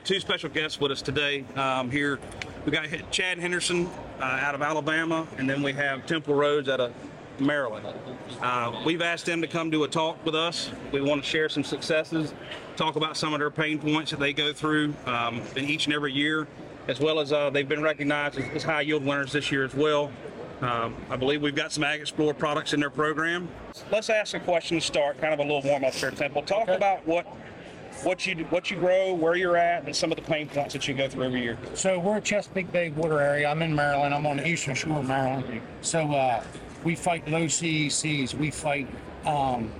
got two special guests with us today. Um, here, we got Chad Henderson uh, out of Alabama, and then we have Temple Rhodes out of Maryland. Uh, we've asked them to come do a talk with us. We want to share some successes, talk about some of their pain points that they go through um, in each and every year, as well as uh, they've been recognized as, as high yield winners this year as well. Um, I believe we've got some AgXplore products in their program. Let's ask a question to start, kind of a little warm up here, Temple. Talk about what what you what you grow, where you're at, and some of the pain points that you go through every year. So we're at Chesapeake Bay water area. I'm in Maryland. I'm on the eastern shore of Maryland. So uh, we fight low CECs. We fight. Um,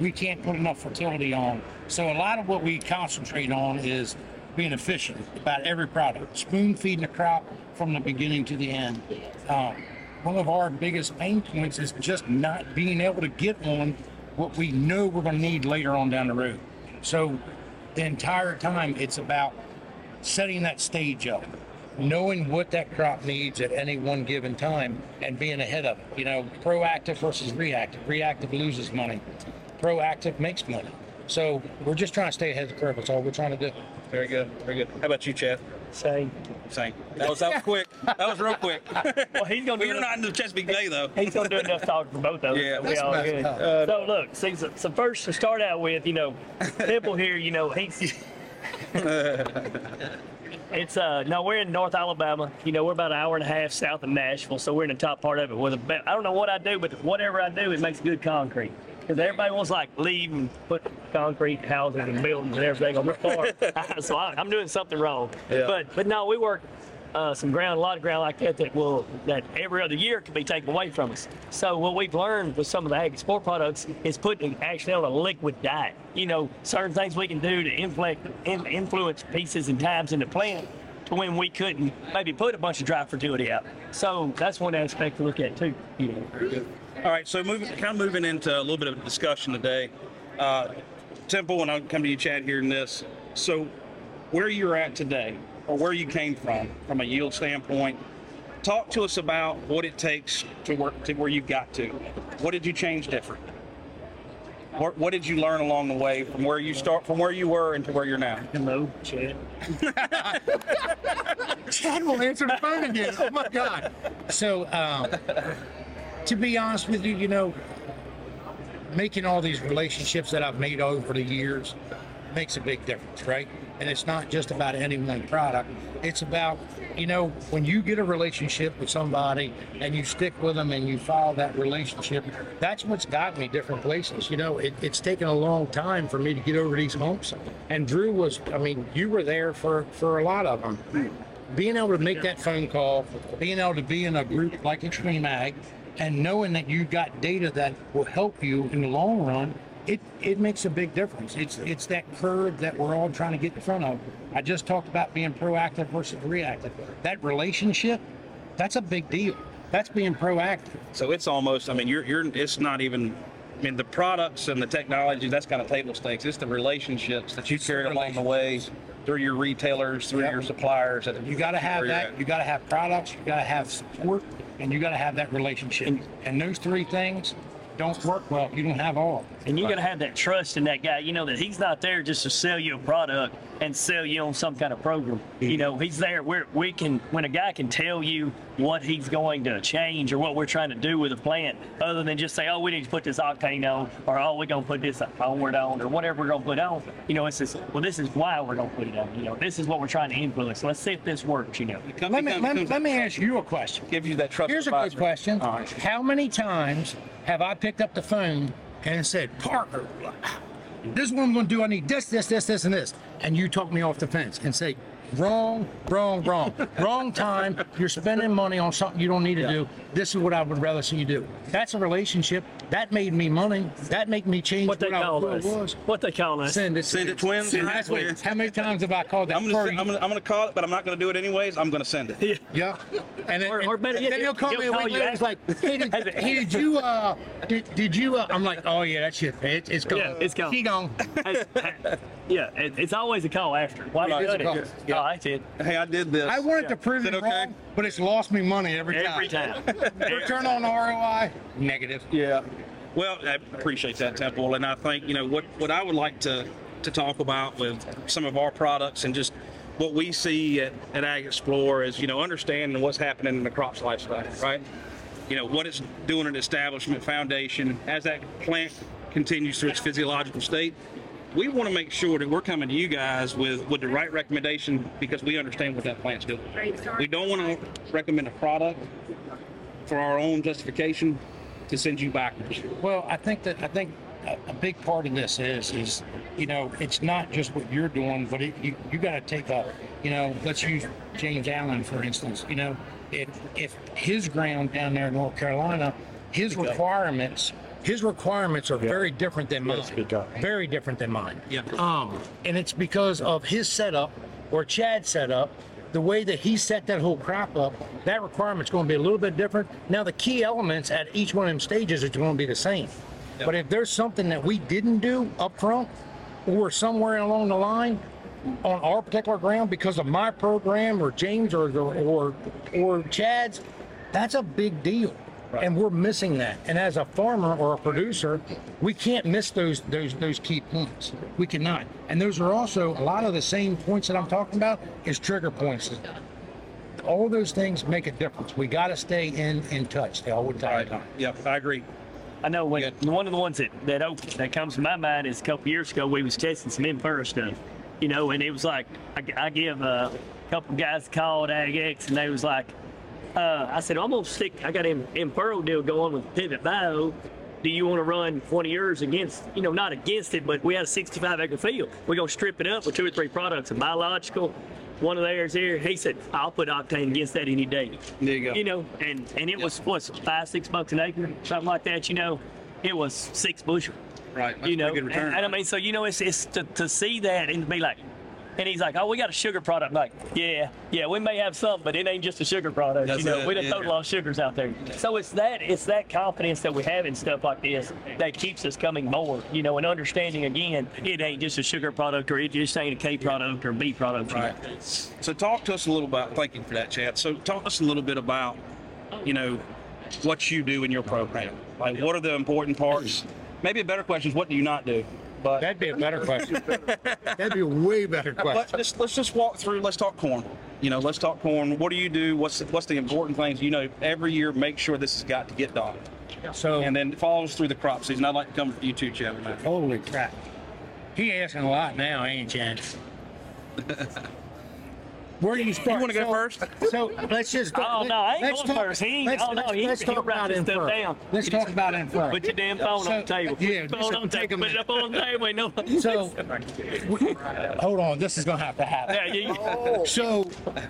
we can't put enough fertility on. So a lot of what we concentrate on is being efficient about every product. Spoon feeding the crop from the beginning to the end. Um, one of our biggest pain points is just not being able to get on what we know we're going to need later on down the road. So the entire time it's about setting that stage up, knowing what that crop needs at any one given time and being ahead of it. You know, proactive versus reactive. Reactive loses money. Proactive makes money. So we're just trying to stay ahead of the curve. That's all we're trying to do. Very good, very good. How about you, Chad? Same. Same. That was that was quick. That was real quick. Well, he's gonna Well, do you're enough- not in the Chesapeake Bay though. He's gonna do enough talking for both of us. Yeah, so we that's all messed good. up. so look, see, so, so first to start out with, you know, Temple here, you know, he's. It's uh no, we're in North Alabama. You know, we're about an hour and a half south of Nashville, so we're in the top part of it. With a, be- I don't know what I do, but whatever I do, it makes good concrete. Because everybody wants like leave and put concrete houses and buildings and everything on the farm. so I, I'm doing something wrong. Yeah. But but no, we work uh, some ground, a lot of ground like that that will that every other year can be taken away from us. So what we've learned with some of the AgXplore products is putting it actually on a liquid diet. You know, certain things we can do to inflect, in, influence pieces and times in the plant to when we couldn't maybe put a bunch of dry fertility out. So that's one aspect to look at too. You know. All right, so moving, kind of moving into a little bit of a discussion today. Uh, Temple, and I'll come to you, Chad, here in this. So, where you're at today, or where you came from, from a yield standpoint, talk to us about what it takes to work to where you got to. What did you change different? What, what did you learn along the way from where you start, from where you were, into where you're now? Hello, Chad. Chad will answer the phone again. Oh my God. So, um, to be honest with you, you know, making all these relationships that I've made over the years makes a big difference, right? And it's not just about any one product. It's about, you know, when you get a relationship with somebody and you stick with them and you follow that relationship, that's what's got me different places. You know, it, it's taken a long time for me to get over these humps. And Drew was, I mean, you were there for, for a lot of them being able to make that phone call, being able to be in a group like XtremeAg, and knowing that you've got data that will help you in the long run, it, it makes a big difference. It's it's that curve that we're all trying to get in front of. I just talked about being proactive versus reactive. That relationship, that's a big deal. That's being proactive. So it's almost, I mean, you're, you're, it's not even, I mean, the products and the technology, that's kind of table stakes. It's the relationships that you carry along the way through your retailers, through Yep. your suppliers. You got to have that. at. You got to have products. You got to have support, and you got to have that relationship. And those three things don't work well. if You don't have all. And you're going to have that trust in that guy. You know that he's not there just to sell you a product and sell you on some kind of program. You mm-hmm. know, he's there where we can, when a guy can tell you what he's going to change or what we're trying to do with a plant, other than just say, oh, we need to put this octane on, or oh, we're going to put this onward on, or whatever we're going to put on. You know, it's just, well, this is why we're going to put it on. You know, this is what we're trying to influence. Let's see if this works. You know. Let me let, me- let me ask you a question. give you that trust. Here's a good question. All right. How many times have I picked up the phone and said, Parker, this is what I'm going to do. I need this, this, this, this, and this. And you talk me off the fence and say, wrong, wrong, wrong, wrong time. You're spending money on something you don't need to do. This is what I would rather see you do. That's a relationship. That made me money. That made me change What they call us. was. What they call us. Send it. Send it twins? Send that's what, how many times have I called that? I'm gonna, furry? I'm gonna, I'm gonna call it, but I'm not gonna do it anyways. I'm gonna send it. Yeah. And then, Or- or better yet, then he'll call he'll me a week later. He's like, hey, did, hey, did you, uh, did, did you, uh, I'm like, oh yeah, that shit, it, it's gone. Yeah, it's gone. He gone. yeah, it, it's always a call after. Why Right, you it's it? call. Oh, I did. Hey, I did this. I wanted to prove Is it it okay? wrong, but it's lost me money every time. Every time. Return on ROI, negative. Yeah. Well, I appreciate that, Temple, and I think you know what what I would like to to talk about with some of our products and just what we see at, at AgXplore is, you know, understanding what's happening in the crops life cycle, right? You know, what it's doing at establishment, foundation, as that plant continues through its physiological state. We want to make sure that we're coming to you guys with, with the right recommendation because we understand what that plant's doing. We don't want to recommend a product for our own justification to send you backwards. Well, I think that I think a, a big part of this is is you know it's not just what you're doing, but it, you you got to take a you know let's use James Allen for instance. You know if if his ground down there in North Carolina, his requirements his requirements are very different than mine. Very different than mine. Yeah. Um, and it's because of his setup or Chad's setup, the way that he set that whole crop up, that requirement's going to be a little bit different. Now, the key elements at each one of them stages are going to be the same. But if there's something that we didn't do up front or somewhere along the line on our particular ground because of my program or James or or or Chad's, that's a big deal. And we're missing that. And as a farmer or a producer, we can't miss those those those key points. We cannot. And those are also a lot of the same points that I'm talking about is trigger points. All those things make a difference. We got to stay in in touch the whole entire time. Yep, I agree. I know when one of the ones that that opened, that comes to my mind is a couple years ago we was testing some infurrow stuff, you know, and it was like I, I give a couple guys a call at AgX and they was like, uh, I said I'm gonna stick. I got an infurrow deal going with Pivot Bio. Do you want to run one of yours against, you know, not against it, but we had a 65 acre field. We're gonna strip it up with two or three products, a biological. One of theirs here, he said, I'll put octane against that any day. There you go. You know, and and it was what's five, six bucks an acre, something like that. You know, it was six bushel. Right. That's you know, good return. and, and I mean, so you know, it's it's to, to see that and to be like, and he's like, oh, we got a sugar product. I'm like, yeah, yeah, we may have some, but it ain't just a sugar product. That's you know, it, we done yeah. thrown a lot of sugars out there. So it's that it's that confidence that we have in stuff like this that keeps us coming more. You know, and understanding again, it ain't just a sugar product or it just ain't a K product or B product. you know. Right. So talk to us a little about. Thank you for that, Chad. So talk to us a little bit about, you know, what you do in your program. Like, what are the important parts? Maybe a better question is, what do you not do? But That'd be a better question. That'd be a way better but question. just let's just walk through. Let's talk corn. You know, let's talk corn. What do you do? What's what's the important things? You know, every year, make sure this has got to get done, So and then it follows through the crop season. I'd like to come to you too, Chad. man. Holy crap. He asking a lot now, ain't Chad? Where do you start? You wanna go So- first? So let's just. Go, oh, no, I ain't let's going first. He ain't- let's, oh, no, let's, he- let's he'll talk write about this stuff info. down. Let's talk about info. Put your damn phone So- on the table. Put yeah, your just phone on the take a table. Put it minute. up on the table. Ain't no. So, we- hold on, this is gonna have to happen. Yeah, you, So,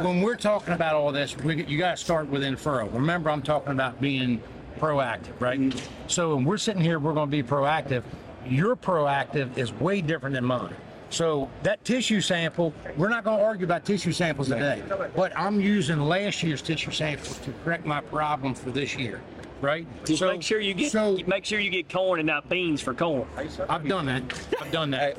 when we're talking about all this, we, you got to start with infurrow. Remember, I'm talking about being proactive, right? Mm-hmm. So, when we're sitting here, we're going to be proactive. Your proactive is way different than mine. So, that tissue sample, we're not going to argue about tissue samples today, but I'm using last year's tissue samples to correct my problem for this year, right? Just so, make sure you get So, make sure you get corn and not beans for corn. I've done that. I've done that.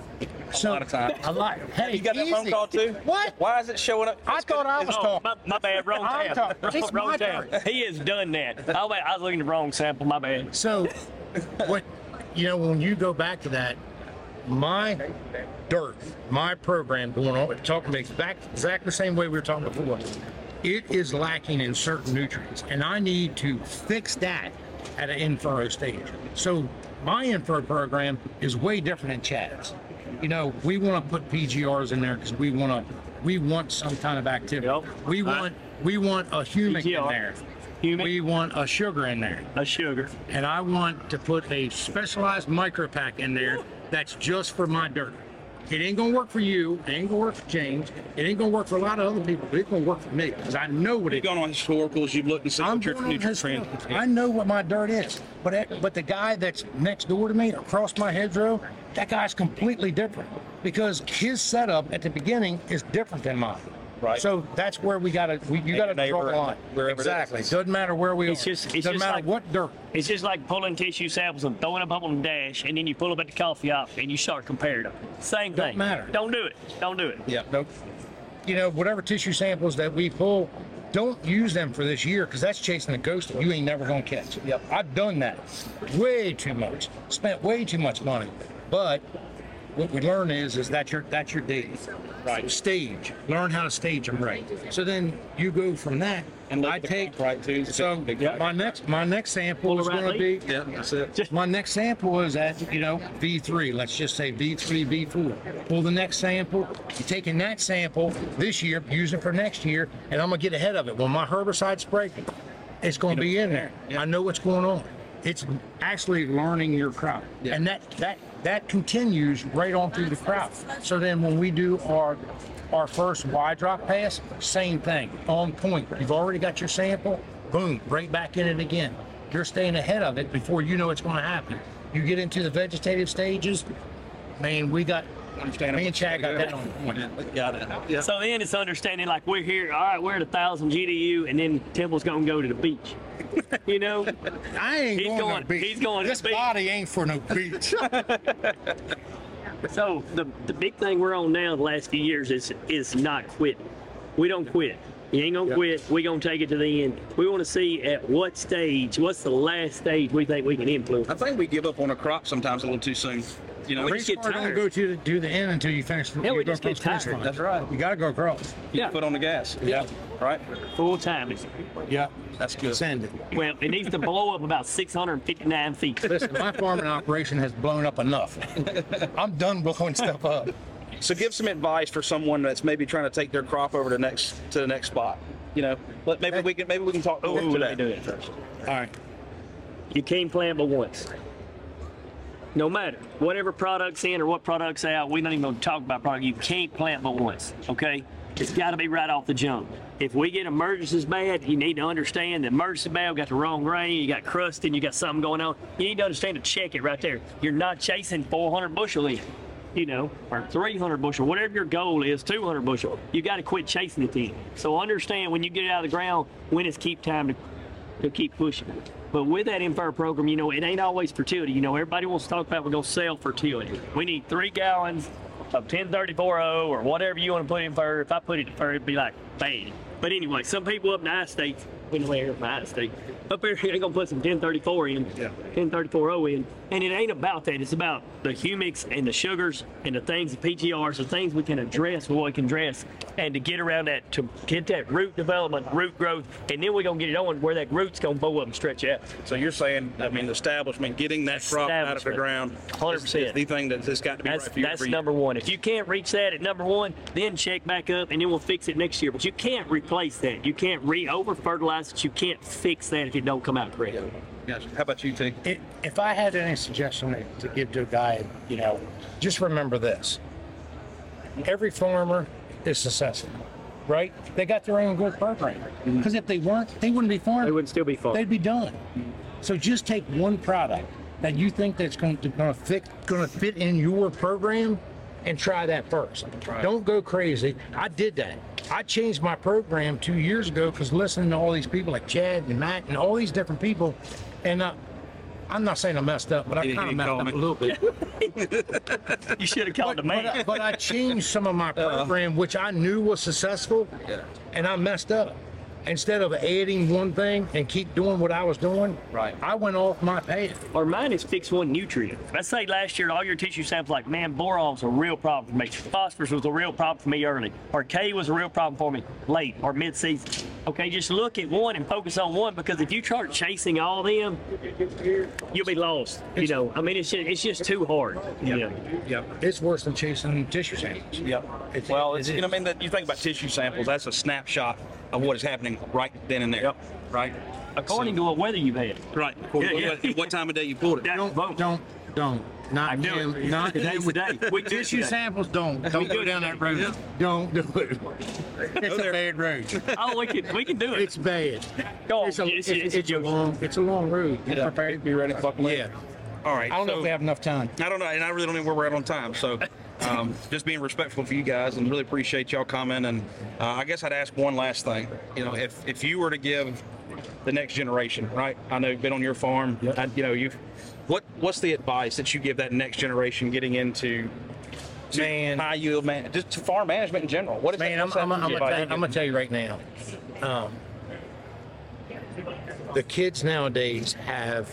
So, lot of times. A lot. Hey, You got that phone call too? What? Why is it showing up? I thought I was Oh, talking. my, my bad, wrong I'm tab. talking- Wrong, wrong my tab. He has done that. Oh wait, I was looking at the wrong sample. My bad. So, what you know, when you go back to that, my dirt, my program going on, talking about exact, exactly the same way we were talking before, it is lacking in certain nutrients, and I need to fix that at an infurrow stage. So, my infurrow program is way different than Chad's. You know, we want to put PGRs in there because we want to, we want some kind of activity. Yep. We want, we want a humic in there. Humic. We want a sugar in there A sugar. and I want to put a specialized micro pack in there that's just for my dirt. It ain't gonna work for you. It ain't gonna work for James. It ain't gonna work for a lot of other people, but it's gonna work for me because I know what You've it. gone on historicals. You've looked and seen I'm what your nutrient trend. I know what my dirt is, but it- but the guy that's next door to me, across my hedgerow, that guy's completely different because his setup at the beginning is different than mine. Right. So that's where we gotta we, you gotta neighbor draw the line. wherever it is. exactly. Doesn't matter where we It's are. just- it's Doesn't just matter like- what dirt. It's just like pulling tissue samples and throwing them up on the dash, and then you pull them at the coffee shop and you start comparing them. Same Don't thing. matter. Don't do it. Don't do it. Yeah. Nope. You know, whatever tissue samples that we pull, don't use them for this year because that's chasing a ghost that you ain't never gonna catch. Yep. I've done that way too much. Spent way too much money. But what we learn is is that your that's your daily Right. stage. Learn how to stage them right. So then you go from that, And I take right, too. So Yeah. my next my next sample is going to be Yeah, that's it. my next sample is at, you know, V3. Let's just say V3, V4. Pull the next sample. You're taking that sample this year, use it for next year, and I'm going to get ahead of it. When my herbicide spray, it's going to be in there. I know what's going on. It's actually learning your crop. Yeah. And that, that, that continues right on through the crop. So then when we do our our first Y drop pass, same thing, on point. You've already got your sample, boom, right back in it again. You're staying ahead of it before you know it's going to happen. You get into the vegetative stages, man, we got, Understand. me and Chad got that on point. Got it. Yeah. So then it's understanding like we're here, all right, we're at a thousand GDU, and then Temple's gonna go to the beach. You know, I ain't He's going, going- to the beach. he's going This the beach. body ain't for no beach. so the the big thing we're on now the last few years is is not quit. We don't quit. You ain't gonna quit. We gonna take it to the end. We want to see at what stage, what's the last stage we think we can influence. I think we give up on a crop sometimes a little too soon. You know, We we just just get Don't go to the, do the end until you finish. Yeah, you we go just get across tired. line. That's right. You got to go across. Yeah. foot on the gas. Yeah. Right. Full time. Yeah. That's good. Send it. Well, it needs to blow up about 659 feet. Listen, my farming operation has blown up enough. I'm done blowing stuff up. So give some advice for someone that's maybe trying to take their crop over to next to the next spot. You know, let maybe we can maybe we can talk Oh, to let me that. do it first. All right. You can't plant but once. No matter whatever product's in or what product's out, we don't even gonna talk about product. You can't plant but once. Okay, it's got to be right off the jump. If we get emergencies bad, you need to understand that emergency bad. We got the wrong grain. You got crusting. You got something going on. You need to understand to check it right there. You're not chasing 400 bushel in. You know, or 300 bushel, whatever your goal is, 200 bushel. You got to quit chasing it then. So understand when you get it out of the ground, when it's keep time to to keep pushing. But with that infurrow program, you know, it ain't always fertility. You know, everybody wants to talk about we're gonna sell fertility. We need three gallons of 1034O or whatever you want to put infurrow. If I put it infurrow, it'd be like bad. But anyway, some people up in the states, we know here in the state, up here they're gonna put some 1034 in, Yeah. 1034O in, and it ain't about that. It's about the humics and the sugars and the things, the PGRs, the things we can address, what we can address, and to get around that, to get that root development, root growth, and then we're gonna get it on where that root's gonna bow up and stretch out. So you're saying, I mean, establishment, getting that crop out of the ground, 100%. is the thing that has got to be That's right for you. that's number one. If you can't reach that at number one, then check back up, and then we'll fix it next year. But you can't replace that. You can't re over fertilize it. You can't fix that if it don't come out correct. Gotcha. How about you, T? It, if I had any suggestion to give to a guy, you know, just remember this. Every farmer is successful, right? They got their own good program. Mm-hmm. Because if they weren't, they wouldn't be farming. It would still be fun. They'd be done. Mm-hmm. So just take one product that you think that's going to, going to fit going to fit in your program and try that first. Right. Don't go crazy. I did that. I changed my program two years ago because listening to all these people like Chad and Matt and all these different people, and uh, I'm not saying I messed up, but I kind of messed up me. a little bit. You should have called the But, I, man. but I changed some of my program, which I knew was successful, Yeah. and I messed up. Instead of adding one thing and keep doing what I was doing, Right. I went off my path. Or mine is fix one nutrient. Let's say last year all your tissue samples like, man, boron's a real problem for me. Phosphorus was a real problem for me early. Or K was a real problem for me late or mid-season. Okay, just look at one and focus on one because if you start chasing all them, you'll be lost. You know, I mean, it's just, it's just too hard. You know? Yep. It's worse than chasing tissue samples. Yep. It's- well, it's, it you know, I mean, that you think about tissue samples. That's a snapshot of what is happening right then and there. Yep. Right. According to what weather you've had. Right. Yeah, yeah. What, what time of day you pulled it? That- Don't, vote. don't, don't. Not I do him. it. Not Today's him the day. We do it tissue today. samples. Don't. Don't go down that today. road. Don't do it. It's a bad road. Oh, we can we can do it. It's bad. Go on. It's a, It's- it's, it's it's a a long. It's a long road. Get Yeah. prepared. Be ready to buckle in. Yeah. All right. I don't know if we have enough time. I don't know, and I really don't know where we're at on time. So, um, just being respectful for you guys, and really appreciate y'all coming. And uh, I guess I'd ask one last thing. You know, if if you were to give the next generation, right? I know you've been on your farm. I, you know, you've what what's the advice that you give that next generation getting into Man. high yield man, just to farm management in general? What is Man, that, I'm, I'm, I'm, gonna tell, I'm gonna tell you right now. Um, the kids nowadays have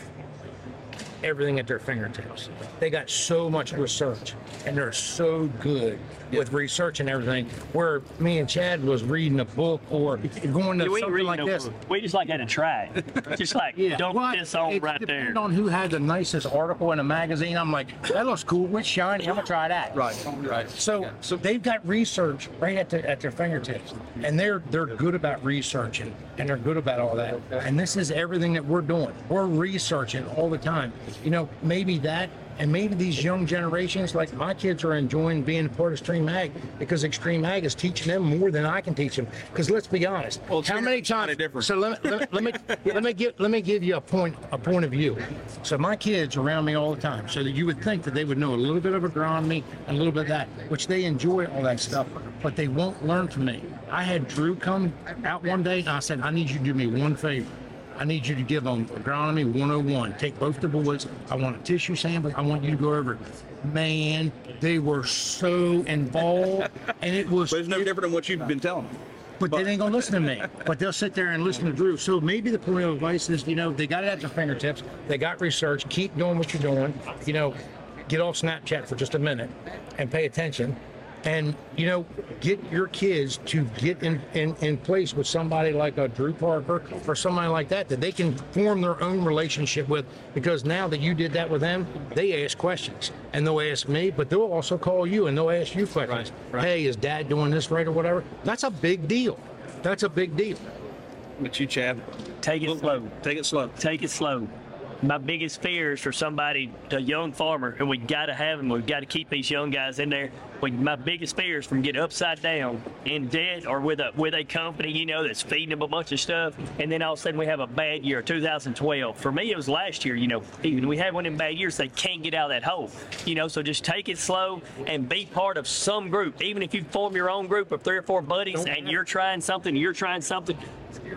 everything at their fingertips. They got so much research, and they're so good with research and everything. Where me and Chad was reading a book or going to we ain't something like no this. book. We just like had a try. Just like dump Well, this on it right depends there. on who had the nicest article in a magazine. I'm like, that looks cool. Which shiny? I'm gonna try that. Right, right. So, so they've got research right at, the, at their fingertips, and they're they're good about researching, and they're good about all that. And this is everything that we're doing. We're researching all the time. You know, maybe that, and maybe these young generations, like my kids, are enjoying being a part of XtremeAg because XtremeAg is teaching them more than I can teach them. Because let's be honest, Well, how many times? different. So let, me- let, me- let me let me give let me give you a point a point of view. So my kids are around me all the time, so that you would think that they would know a little bit of agronomy and a little bit of that, which they enjoy all that stuff, but they won't learn from me. I had Drew come out one day and I said, I need you to do me one favor. I need you to give them agronomy 101. Take both the boys. I want a tissue sample. I want you to go over. it. Man, they were so involved, and it was But it's no different than what you've been telling them. but they ain't gonna listen to me. But they'll sit there and listen to Drew. So maybe the parental advice is, you know, they got it at their fingertips. They got research. Keep doing what you're doing. You know, get off Snapchat for just a minute and pay attention. And you know, get your kids to get in, in, in place with somebody like a Drew Parker or somebody like that that they can form their own relationship with. Because now that you did that with them, they ask questions and they'll ask me, but they'll also call you and they'll ask you questions. Right, right. Hey, is Dad doing this right or whatever? That's a big deal. That's a big deal. But you, Chad, Take it slow. take it slow. Take it slow. My biggest fear is for somebody, a young farmer, and we got to have them. We've got to keep these young guys in there. We, my biggest fear is from getting upside down in debt or with a with a company, you know, that's feeding them a bunch of stuff, and then all of a sudden we have a bad year, 2012. For me, it was last year. You know, even we had one in bad years. They can't get out of that hole. You know, so just take it slow and be part of some group. Even if you form your own group of three or four buddies, and you're trying something, you're trying something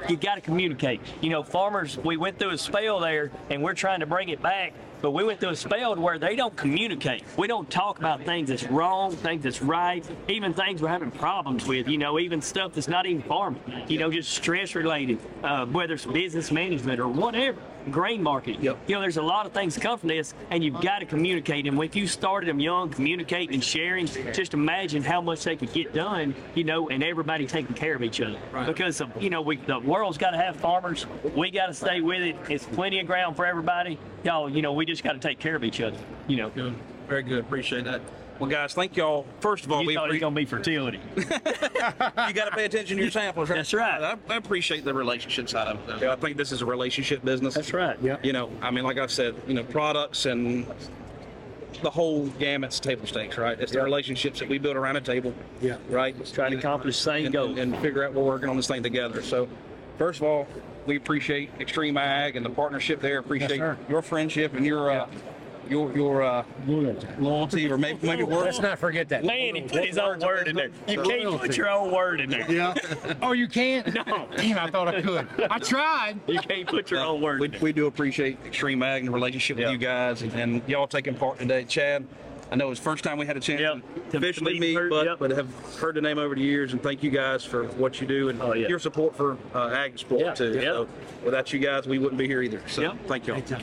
you got to communicate. You know, farmers, we went through a spell there and we're trying to bring it back, but we went through a spell where they don't communicate. We don't talk about things that's wrong, things that's right, even things we're having problems with, you know, even stuff that's not even farming, you know, just stress related, uh, whether it's business management or whatever. Grain market. Yep. You know, there's a lot of things that come from this, and you've got to communicate. And if you started them young, communicating and sharing, just imagine how much they could get done. You know, and everybody taking care of each other. Right. Because you know, we the world's got to have farmers. We got to stay with it. It's plenty of ground for everybody. Y'all, you know, we just got to take care of each other. You know, Good. Very good. Appreciate that. Well, guys, thank y'all. First of all, you we thought it was gonna be fertility. you got to pay attention to your samples. Right? That's right. I, I appreciate the relationship side of it. though. I think this is a relationship business. That's right. Yeah. You know, I mean, like I said, you know, products and the whole gamut's table stakes, right? It's the Yeah. relationships that we build around a table. Yeah. Right. Trying to accomplish the same and, goal. and, and figure out we're working on this thing together. So, first of all, we appreciate XtremeAg and the partnership there. Appreciate sir. your friendship and your uh, your your uh, loyalty, or maybe maybe Let's not forget that. Man, he put his own word in there. You can't put your own word in there. Yeah. Oh, you can't? No. Damn, I thought I could. I tried. You can't put your own word We, in there. we do appreciate XtremeAg and the relationship Yeah. with you guys and, and y'all taking part today. Chad, I know it's the first time we had a chance Yep. to officially meet, meet but, yep. but have heard the name over the years. And thank you guys for what you do and Oh, yeah. your support for uh, Ag Sport Yeah. too. Yep. So without you guys, we wouldn't be here either. So Yep. thank y'all. Anytime.